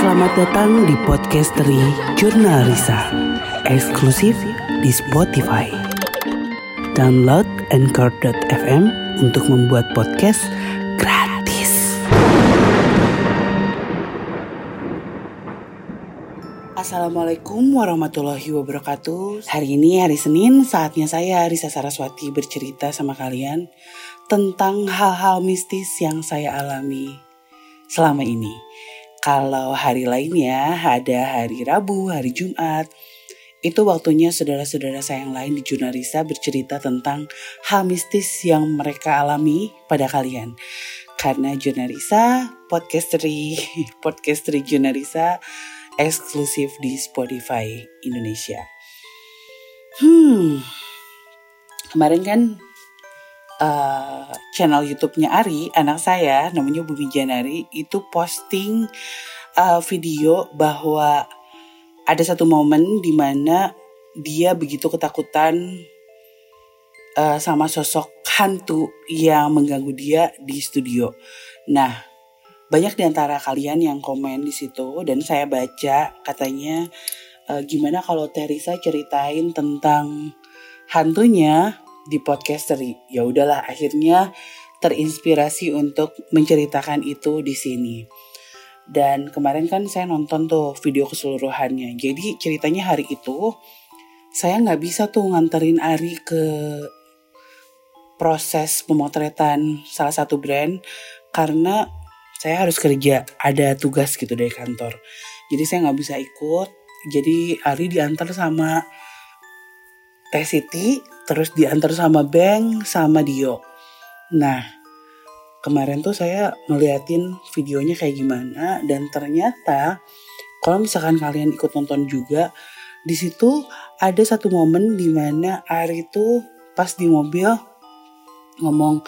Selamat datang di Podcastery Jurnal Risa. Eksklusif di Spotify. Download Anchor.fm untuk membuat podcast gratis. Assalamualaikum warahmatullahi wabarakatuh. Hari ini hari Senin saatnya saya Risa Saraswati bercerita sama kalian Tentang hal-hal mistis yang saya alami selama ini kalau hari lainnya ada hari Rabu, hari Jumat, itu waktunya saudara-saudara saya yang lain di Jurnalisa bercerita tentang hal mistis yang mereka alami pada kalian. Karena Jurnalisa, podcastery, podcastery Jurnalisa eksklusif di Spotify Indonesia. Hmm, kemarin kan uh, channel YouTube-nya Ari, anak saya namanya Bumi Janari itu posting uh, video bahwa ada satu momen di mana dia begitu ketakutan uh, sama sosok hantu yang mengganggu dia di studio. Nah, banyak di antara kalian yang komen di situ dan saya baca katanya uh, gimana kalau Teresa ceritain tentang hantunya di podcastery. Ya udahlah akhirnya terinspirasi untuk menceritakan itu di sini. Dan kemarin kan saya nonton tuh video keseluruhannya. Jadi ceritanya hari itu saya nggak bisa tuh nganterin Ari ke proses pemotretan salah satu brand karena saya harus kerja ada tugas gitu dari kantor. Jadi saya nggak bisa ikut. Jadi Ari diantar sama Teh terus diantar sama Beng sama Dio. Nah, kemarin tuh saya ngeliatin videonya kayak gimana dan ternyata kalau misalkan kalian ikut nonton juga di situ ada satu momen di mana Ari tuh pas di mobil ngomong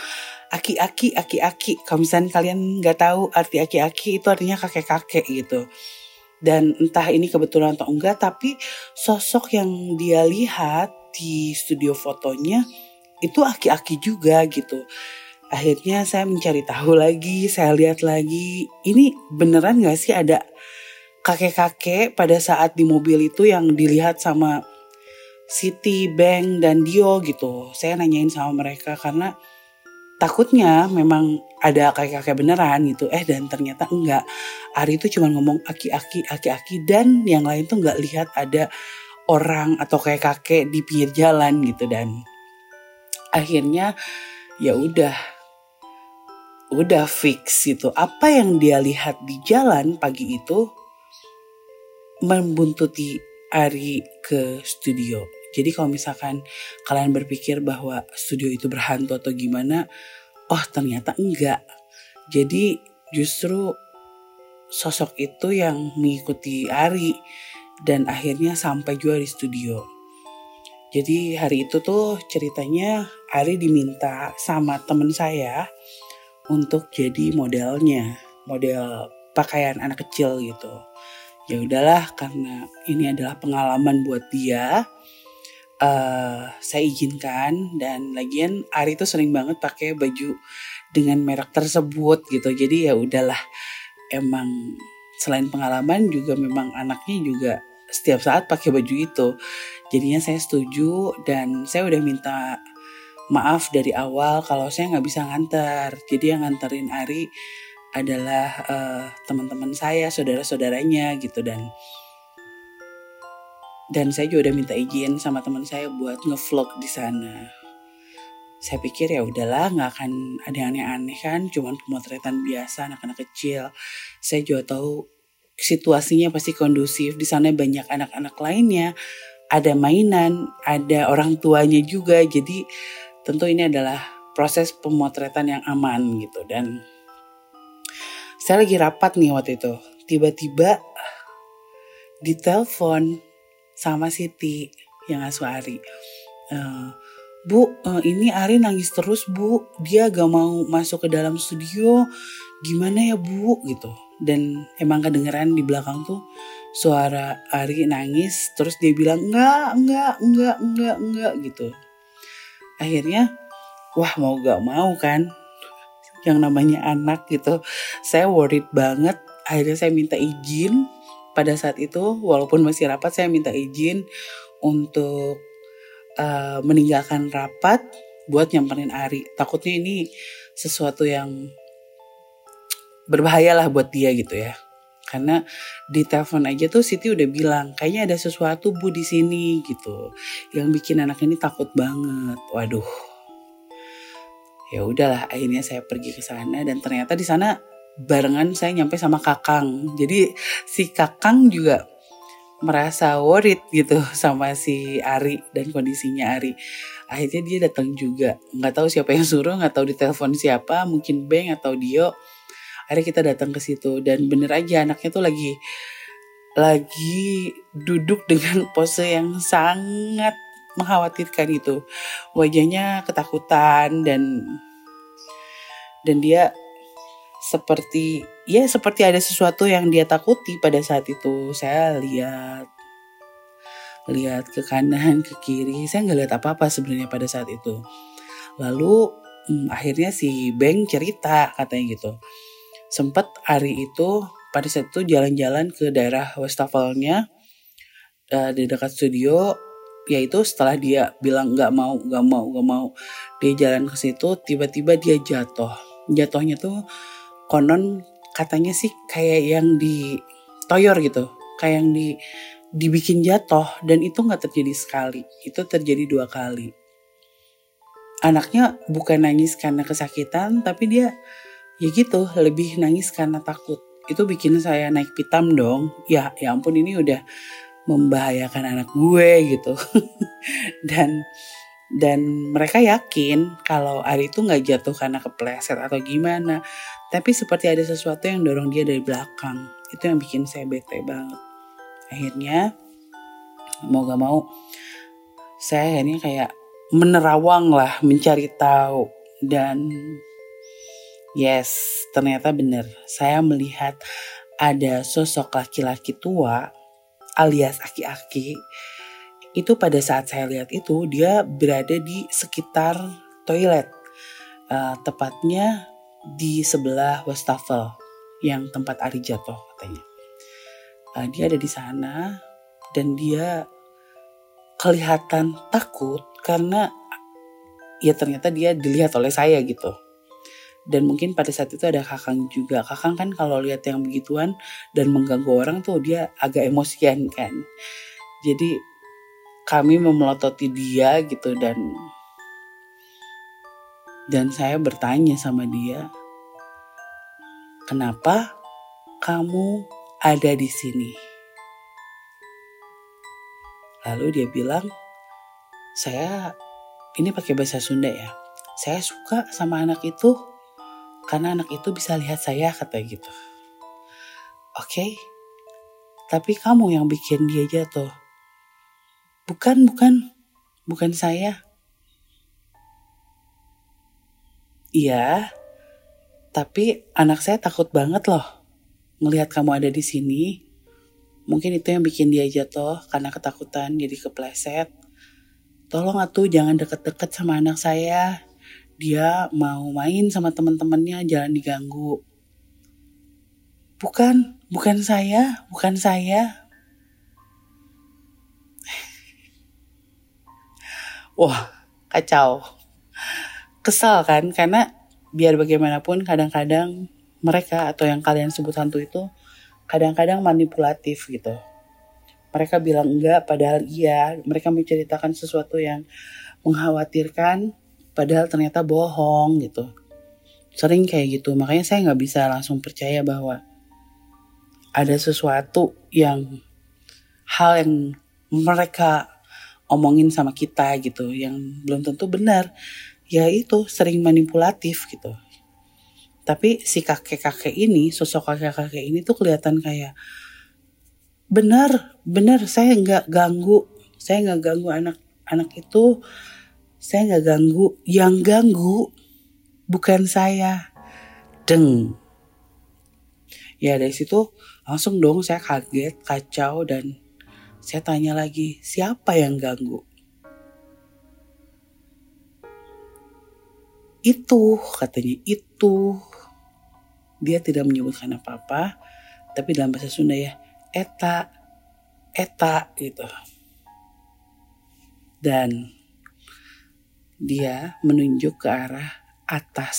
aki-aki aki-aki kalau misalnya kalian nggak tahu arti aki-aki itu artinya kakek-kakek gitu dan entah ini kebetulan atau enggak tapi sosok yang dia lihat di studio fotonya itu aki-aki juga gitu. Akhirnya saya mencari tahu lagi, saya lihat lagi, ini beneran gak sih ada kakek-kakek pada saat di mobil itu yang dilihat sama Siti, Bang, dan Dio gitu. Saya nanyain sama mereka karena takutnya memang ada kakek-kakek beneran gitu. Eh dan ternyata enggak. Ari itu cuma ngomong aki-aki, aki-aki dan yang lain tuh nggak lihat ada orang atau kayak kakek di pinggir jalan gitu dan akhirnya ya udah udah fix gitu. Apa yang dia lihat di jalan pagi itu membuntuti Ari ke studio. Jadi kalau misalkan kalian berpikir bahwa studio itu berhantu atau gimana oh ternyata enggak. Jadi justru sosok itu yang mengikuti Ari dan akhirnya sampai juga di studio. Jadi hari itu tuh ceritanya Ari diminta sama temen saya untuk jadi modelnya, model pakaian anak kecil gitu. Ya udahlah karena ini adalah pengalaman buat dia. Uh, saya izinkan dan lagian Ari tuh sering banget pakai baju dengan merek tersebut gitu. Jadi ya udahlah emang selain pengalaman juga memang anaknya juga setiap saat pakai baju itu. Jadinya saya setuju dan saya udah minta maaf dari awal kalau saya nggak bisa nganter. Jadi yang nganterin Ari adalah uh, teman-teman saya, saudara-saudaranya gitu dan dan saya juga udah minta izin sama teman saya buat ngevlog di sana. Saya pikir ya udahlah nggak akan ada yang aneh-aneh kan, cuman pemotretan biasa anak-anak kecil. Saya juga tahu situasinya pasti kondusif. Di sana banyak anak-anak lainnya, ada mainan, ada orang tuanya juga. Jadi tentu ini adalah proses pemotretan yang aman gitu dan saya lagi rapat nih waktu itu. Tiba-tiba ditelepon sama Siti yang asuh Ari. Uh, bu, uh, ini Ari nangis terus bu. Dia gak mau masuk ke dalam studio. Gimana ya bu? Gitu dan emang kedengeran di belakang tuh suara Ari nangis terus dia bilang enggak enggak enggak enggak enggak gitu. Akhirnya wah mau gak mau kan yang namanya anak gitu. Saya worried banget. Akhirnya saya minta izin. Pada saat itu walaupun masih rapat saya minta izin untuk uh, meninggalkan rapat buat nyamperin Ari. Takutnya ini sesuatu yang berbahaya lah buat dia gitu ya. Karena di telepon aja tuh Siti udah bilang kayaknya ada sesuatu bu di sini gitu. Yang bikin anak ini takut banget. Waduh. Ya udahlah akhirnya saya pergi ke sana dan ternyata di sana barengan saya nyampe sama Kakang. Jadi si Kakang juga merasa worried gitu sama si Ari dan kondisinya Ari. Akhirnya dia datang juga. Nggak tahu siapa yang suruh nggak tahu di telepon siapa mungkin Beng atau Dio akhirnya kita datang ke situ dan bener aja anaknya tuh lagi lagi duduk dengan pose yang sangat mengkhawatirkan itu wajahnya ketakutan dan dan dia seperti ya seperti ada sesuatu yang dia takuti pada saat itu. Saya lihat lihat ke kanan ke kiri saya nggak lihat apa apa sebenarnya pada saat itu. Lalu hmm, akhirnya si Beng cerita katanya gitu sempat hari itu pada saat itu jalan-jalan ke daerah Westafelnya uh, di dekat studio. Yaitu setelah dia bilang nggak mau nggak mau nggak mau dia jalan ke situ tiba-tiba dia jatuh. Jatuhnya tuh konon katanya sih kayak yang di toyor gitu kayak yang di dibikin jatuh dan itu nggak terjadi sekali itu terjadi dua kali. Anaknya bukan nangis karena kesakitan tapi dia ya gitu lebih nangis karena takut. Itu bikin saya naik pitam dong. Ya ya ampun ini udah membahayakan anak gue gitu. Dan dan mereka yakin kalau Ari itu nggak jatuh karena kepleset atau gimana. Tapi seperti ada sesuatu yang dorong dia dari belakang. Itu yang bikin saya bete banget. Akhirnya mau gak mau saya ini kayak menerawang lah mencari tahu. Dan yes ternyata benar saya melihat ada sosok laki-laki tua alias aki-aki itu pada saat saya lihat itu dia berada di sekitar toilet. Uh, tepatnya di sebelah wastafel yang tempat Ari jatuh katanya. Uh, dia ada di sana dan dia kelihatan takut karena ya ternyata dia dilihat oleh saya gitu dan mungkin pada saat itu ada kakang juga. Kakang kan kalau lihat yang begituan dan mengganggu orang tuh dia agak emosian kan. Jadi kami memelototi dia gitu dan dan saya bertanya sama dia kenapa kamu ada di sini? Lalu dia bilang saya ini pakai bahasa Sunda ya. Saya suka sama anak itu karena anak itu bisa lihat saya kata gitu. Oke, okay? tapi kamu yang bikin dia jatuh. Bukan, bukan, bukan saya. Iya, tapi anak saya takut banget loh melihat kamu ada di sini. Mungkin itu yang bikin dia jatuh karena ketakutan jadi kepleset. Tolong atuh jangan deket-deket sama anak saya dia mau main sama teman-temannya jangan diganggu. Bukan, bukan saya, bukan saya. Wah, kacau. Kesal kan karena biar bagaimanapun kadang-kadang mereka atau yang kalian sebut hantu itu kadang-kadang manipulatif gitu. Mereka bilang enggak padahal iya, mereka menceritakan sesuatu yang mengkhawatirkan padahal ternyata bohong gitu. Sering kayak gitu. Makanya saya nggak bisa langsung percaya bahwa ada sesuatu yang hal yang mereka omongin sama kita gitu. Yang belum tentu benar. Ya itu sering manipulatif gitu. Tapi si kakek-kakek ini sosok kakek-kakek ini tuh kelihatan kayak benar benar saya nggak ganggu. Saya nggak ganggu anak anak itu saya nggak ganggu. Yang ganggu bukan saya. Deng. Ya dari situ langsung dong saya kaget, kacau dan saya tanya lagi siapa yang ganggu. Itu katanya itu. Dia tidak menyebutkan apa-apa. tapi dalam bahasa Sunda ya eta eta gitu dan dia menunjuk ke arah atas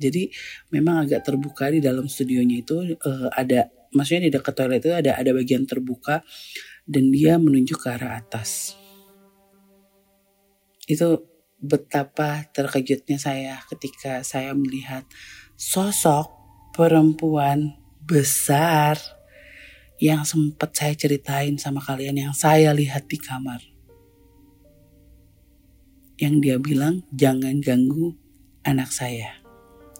jadi memang agak terbuka di dalam studionya itu uh, ada maksudnya di dekat toilet itu ada ada bagian terbuka dan dia menunjuk ke arah atas itu betapa terkejutnya saya ketika saya melihat sosok perempuan besar yang sempat saya ceritain sama kalian yang saya lihat di kamar. Yang dia bilang jangan ganggu anak saya.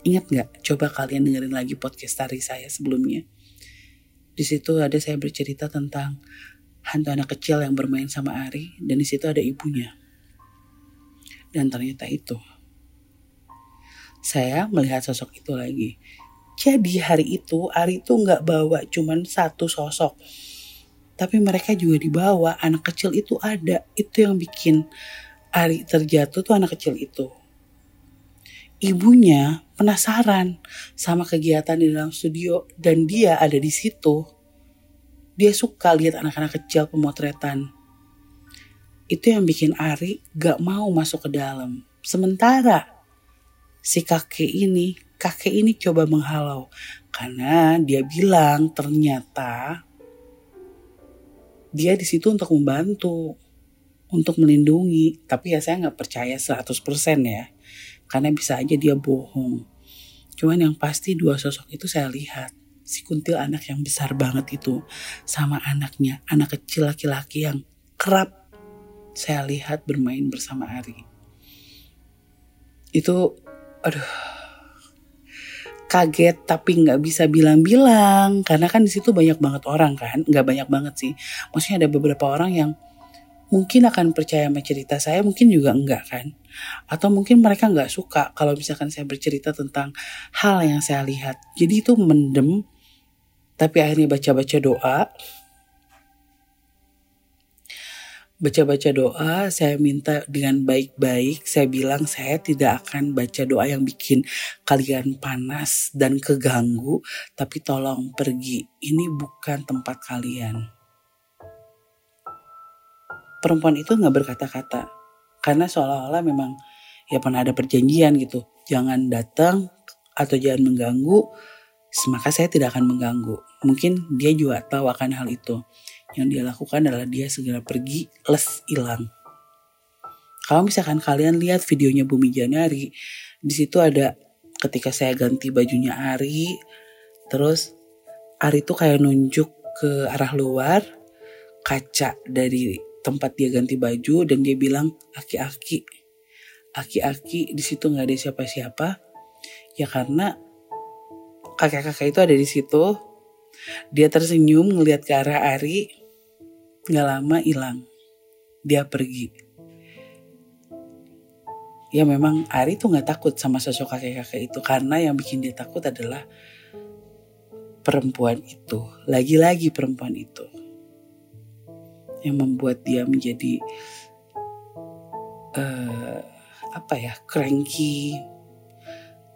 Ingat nggak? Coba kalian dengerin lagi podcast tari saya sebelumnya. Di situ ada saya bercerita tentang hantu anak kecil yang bermain sama Ari dan di situ ada ibunya. Dan ternyata itu. Saya melihat sosok itu lagi. Jadi hari itu Ari itu nggak bawa cuman satu sosok. Tapi mereka juga dibawa, anak kecil itu ada. Itu yang bikin Ari terjatuh tuh anak kecil itu. Ibunya penasaran sama kegiatan di dalam studio dan dia ada di situ. Dia suka lihat anak-anak kecil pemotretan itu yang bikin Ari gak mau masuk ke dalam. Sementara si kakek ini, kakek ini coba menghalau. Karena dia bilang ternyata dia di situ untuk membantu, untuk melindungi. Tapi ya saya nggak percaya 100% ya. Karena bisa aja dia bohong. Cuman yang pasti dua sosok itu saya lihat. Si kuntil anak yang besar banget itu sama anaknya, anak kecil laki-laki yang kerap saya lihat bermain bersama Ari. Itu, aduh, kaget tapi nggak bisa bilang-bilang karena kan di situ banyak banget orang kan, nggak banyak banget sih. Maksudnya ada beberapa orang yang mungkin akan percaya sama cerita saya, mungkin juga enggak kan. Atau mungkin mereka nggak suka kalau misalkan saya bercerita tentang hal yang saya lihat. Jadi itu mendem, tapi akhirnya baca-baca doa, baca-baca doa, saya minta dengan baik-baik, saya bilang saya tidak akan baca doa yang bikin kalian panas dan keganggu, tapi tolong pergi. Ini bukan tempat kalian. Perempuan itu nggak berkata-kata, karena seolah-olah memang ya pernah ada perjanjian gitu, jangan datang atau jangan mengganggu, maka saya tidak akan mengganggu. Mungkin dia juga tahu akan hal itu yang dia lakukan adalah dia segera pergi les hilang. Kalau misalkan kalian lihat videonya Bumi Janari, di situ ada ketika saya ganti bajunya Ari, terus Ari tuh kayak nunjuk ke arah luar kaca dari tempat dia ganti baju dan dia bilang aki-aki, aki-aki di situ nggak ada siapa-siapa, ya karena kakek-kakek itu ada di situ. Dia tersenyum ngelihat ke arah Ari, Gak lama hilang. Dia pergi. Ya memang Ari tuh gak takut sama sosok kakek-kakek itu. Karena yang bikin dia takut adalah perempuan itu. Lagi-lagi perempuan itu. Yang membuat dia menjadi uh, apa ya cranky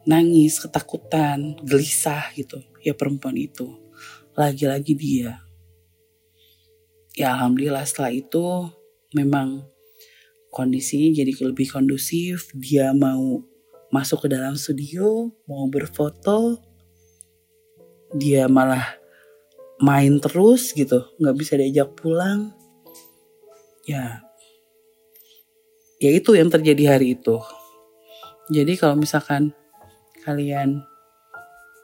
nangis ketakutan gelisah gitu ya perempuan itu. Lagi-lagi dia. Ya alhamdulillah setelah itu memang kondisinya jadi lebih kondusif. Dia mau masuk ke dalam studio mau berfoto. Dia malah main terus gitu nggak bisa diajak pulang ya ya itu yang terjadi hari itu jadi kalau misalkan kalian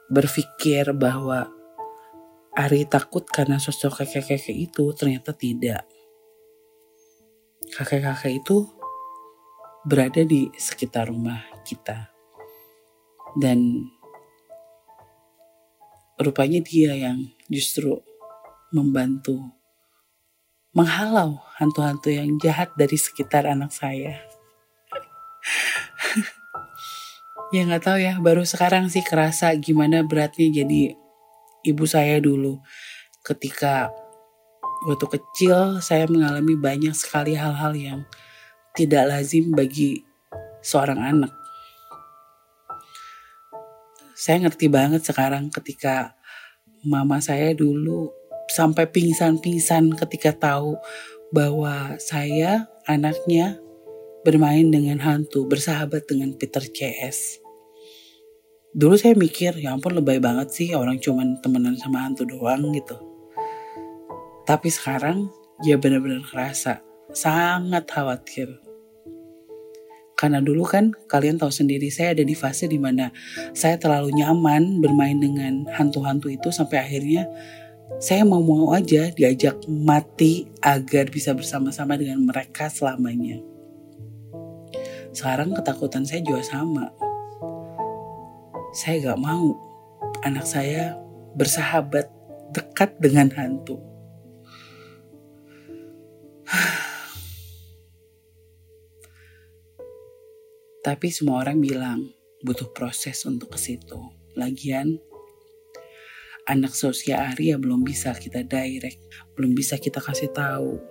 berpikir bahwa Ari takut karena sosok kakek-kakek itu ternyata tidak. Kakek-kakek itu berada di sekitar rumah kita. Dan rupanya dia yang justru membantu menghalau hantu-hantu yang jahat dari sekitar anak saya. ya nggak tahu ya, baru sekarang sih kerasa gimana beratnya jadi ibu saya dulu. Ketika waktu kecil saya mengalami banyak sekali hal-hal yang tidak lazim bagi seorang anak. Saya ngerti banget sekarang ketika Mama saya dulu sampai pingsan-pingsan ketika tahu bahwa saya anaknya bermain dengan hantu, bersahabat dengan Peter CS. Dulu saya mikir, ya ampun lebay banget sih orang cuman temenan sama hantu doang gitu. Tapi sekarang ya benar-benar kerasa sangat khawatir. Karena dulu kan kalian tahu sendiri saya ada di fase di mana saya terlalu nyaman bermain dengan hantu-hantu itu sampai akhirnya saya mau-mau aja diajak mati agar bisa bersama-sama dengan mereka selamanya. Sekarang ketakutan saya juga sama. Saya gak mau anak saya bersahabat dekat dengan hantu. Tapi semua orang bilang butuh proses untuk ke situ. Lagian anak sosial Ari ya belum bisa kita direct, belum bisa kita kasih tahu.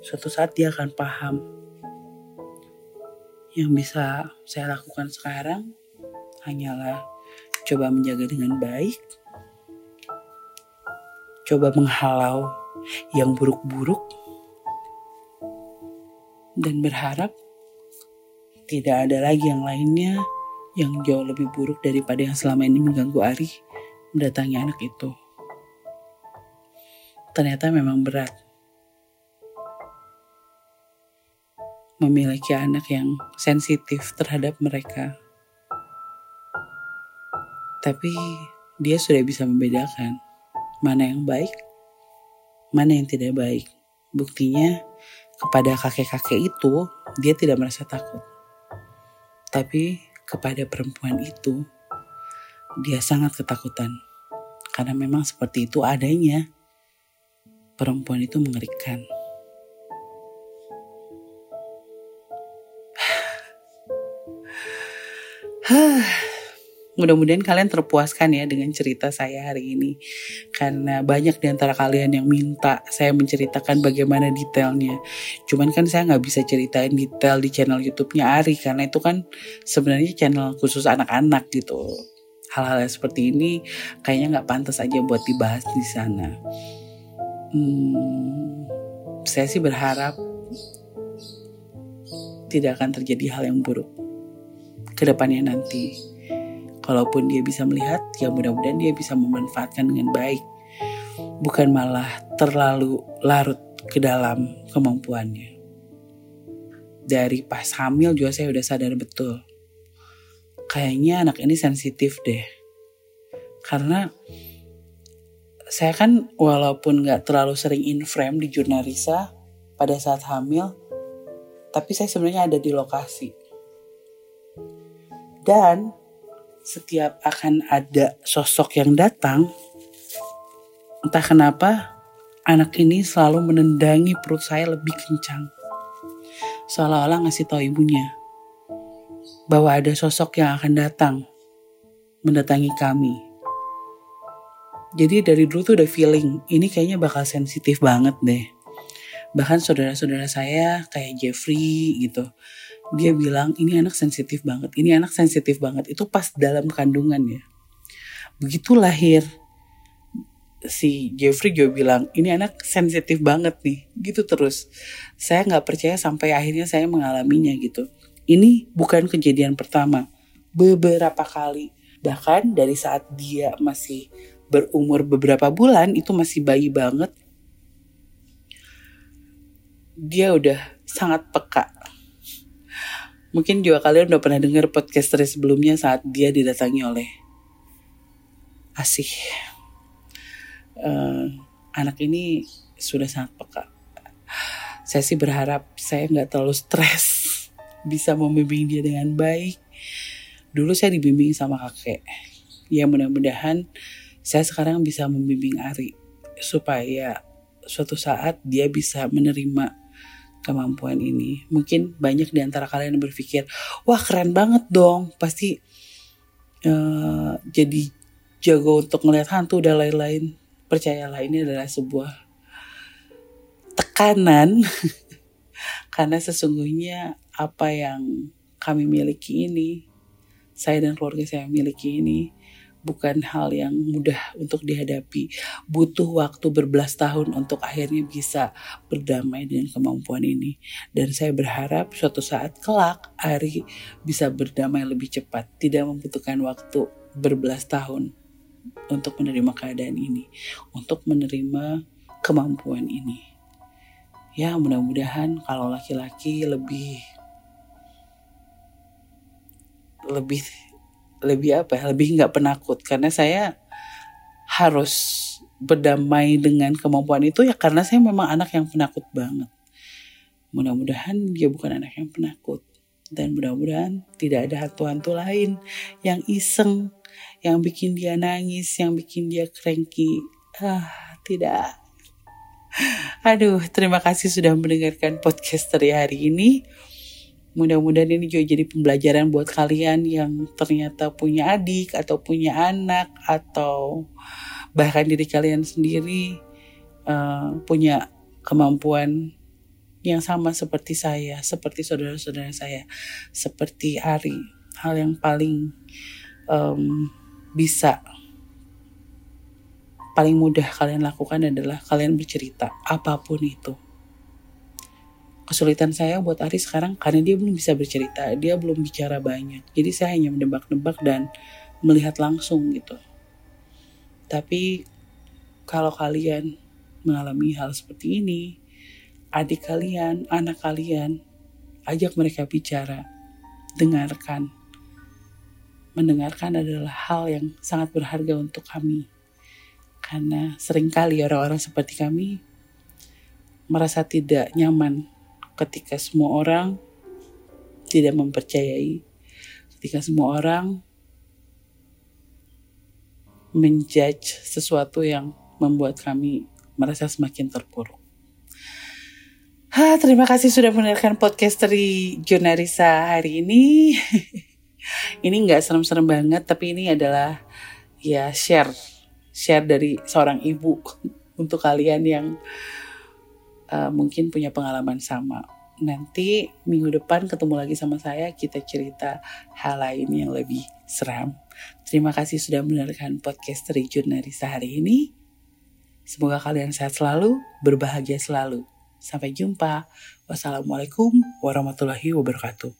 Suatu saat dia akan paham. Yang bisa saya lakukan sekarang hanyalah coba menjaga dengan baik, coba menghalau yang buruk-buruk, dan berharap tidak ada lagi yang lainnya yang jauh lebih buruk daripada yang selama ini mengganggu Ari mendatangi anak itu. Ternyata memang berat memiliki anak yang sensitif terhadap mereka. Tapi dia sudah bisa membedakan mana yang baik, mana yang tidak baik. Buktinya kepada kakek-kakek itu dia tidak merasa takut. Tapi kepada perempuan itu dia sangat ketakutan. Karena memang seperti itu adanya. Perempuan itu mengerikan. Mudah-mudahan kalian terpuaskan ya dengan cerita saya hari ini. Karena banyak di antara kalian yang minta saya menceritakan bagaimana detailnya. Cuman kan saya nggak bisa ceritain detail di channel YouTube-nya Ari. Karena itu kan sebenarnya channel khusus anak-anak gitu. Hal-hal seperti ini kayaknya nggak pantas aja buat dibahas di sana. Hmm, saya sih berharap tidak akan terjadi hal yang buruk ke depannya nanti. Kalaupun dia bisa melihat, ya mudah-mudahan dia bisa memanfaatkan dengan baik. Bukan malah terlalu larut ke dalam kemampuannya. Dari pas hamil juga saya udah sadar betul. Kayaknya anak ini sensitif deh. Karena saya kan walaupun gak terlalu sering in frame di jurnalisa pada saat hamil, tapi saya sebenarnya ada di lokasi. Dan setiap akan ada sosok yang datang, entah kenapa anak ini selalu menendangi perut saya lebih kencang. Seolah-olah ngasih tahu ibunya bahwa ada sosok yang akan datang mendatangi kami. Jadi dari dulu tuh udah feeling ini kayaknya bakal sensitif banget deh. Bahkan saudara-saudara saya kayak Jeffrey gitu dia bilang ini anak sensitif banget, ini anak sensitif banget. Itu pas dalam kandungan ya. Begitu lahir si Jeffrey juga bilang ini anak sensitif banget nih, gitu terus. Saya nggak percaya sampai akhirnya saya mengalaminya gitu. Ini bukan kejadian pertama, beberapa kali. Bahkan dari saat dia masih berumur beberapa bulan itu masih bayi banget. Dia udah sangat peka Mungkin juga kalian udah pernah dengar podcaster sebelumnya saat dia didatangi oleh Asih. Uh, anak ini sudah sangat peka. Saya sih berharap saya nggak terlalu stres bisa membimbing dia dengan baik. Dulu saya dibimbing sama kakek. Ya mudah-mudahan saya sekarang bisa membimbing Ari supaya suatu saat dia bisa menerima kemampuan ini. Mungkin banyak di antara kalian berpikir, wah keren banget dong, pasti uh, jadi jago untuk melihat hantu dan lain-lain. Percayalah ini adalah sebuah tekanan karena sesungguhnya apa yang kami miliki ini, saya dan keluarga saya miliki ini bukan hal yang mudah untuk dihadapi. Butuh waktu berbelas tahun untuk akhirnya bisa berdamai dengan kemampuan ini. Dan saya berharap suatu saat kelak Ari bisa berdamai lebih cepat, tidak membutuhkan waktu berbelas tahun untuk menerima keadaan ini, untuk menerima kemampuan ini. Ya, mudah-mudahan kalau laki-laki lebih lebih lebih apa ya lebih nggak penakut. Karena saya harus berdamai dengan kemampuan itu ya karena saya memang anak yang penakut banget. Mudah-mudahan dia bukan anak yang penakut. Dan mudah-mudahan tidak ada hantu-hantu lain yang iseng yang bikin dia nangis yang bikin dia cranky. Ah tidak aduh terima kasih sudah mendengarkan podcast hari ini Mudah-mudahan ini juga jadi pembelajaran buat kalian yang ternyata punya adik atau punya anak atau bahkan diri kalian sendiri uh, punya kemampuan yang sama seperti saya, seperti saudara-saudara saya, seperti Ari. Hal yang paling um, bisa paling mudah kalian lakukan adalah kalian bercerita apa pun itu kesulitan saya buat Ari sekarang karena dia belum bisa bercerita, dia belum bicara banyak. Jadi saya hanya menebak-nebak dan melihat langsung gitu. Tapi kalau kalian mengalami hal seperti ini, adik kalian, anak kalian, ajak mereka bicara, dengarkan. Mendengarkan adalah hal yang sangat berharga untuk kami. Karena sering kali orang-orang seperti kami merasa tidak nyaman ketika semua orang tidak mempercayai, ketika semua orang menjudge sesuatu yang membuat kami merasa semakin terpuruk. Ha, terima kasih sudah mendengarkan podcast dari Jurnalisa hari ini. ini nggak serem-serem banget, tapi ini adalah ya share, share dari seorang ibu untuk kalian yang uh, mungkin punya pengalaman sama. Nanti minggu depan ketemu lagi sama saya, kita cerita hal lain yang lebih seram. Terima kasih sudah mendengarkan podcast dari Jurnalisa hari ini. Semoga kalian sehat selalu, berbahagia selalu. Sampai jumpa. Wassalamualaikum warahmatullahi wabarakatuh.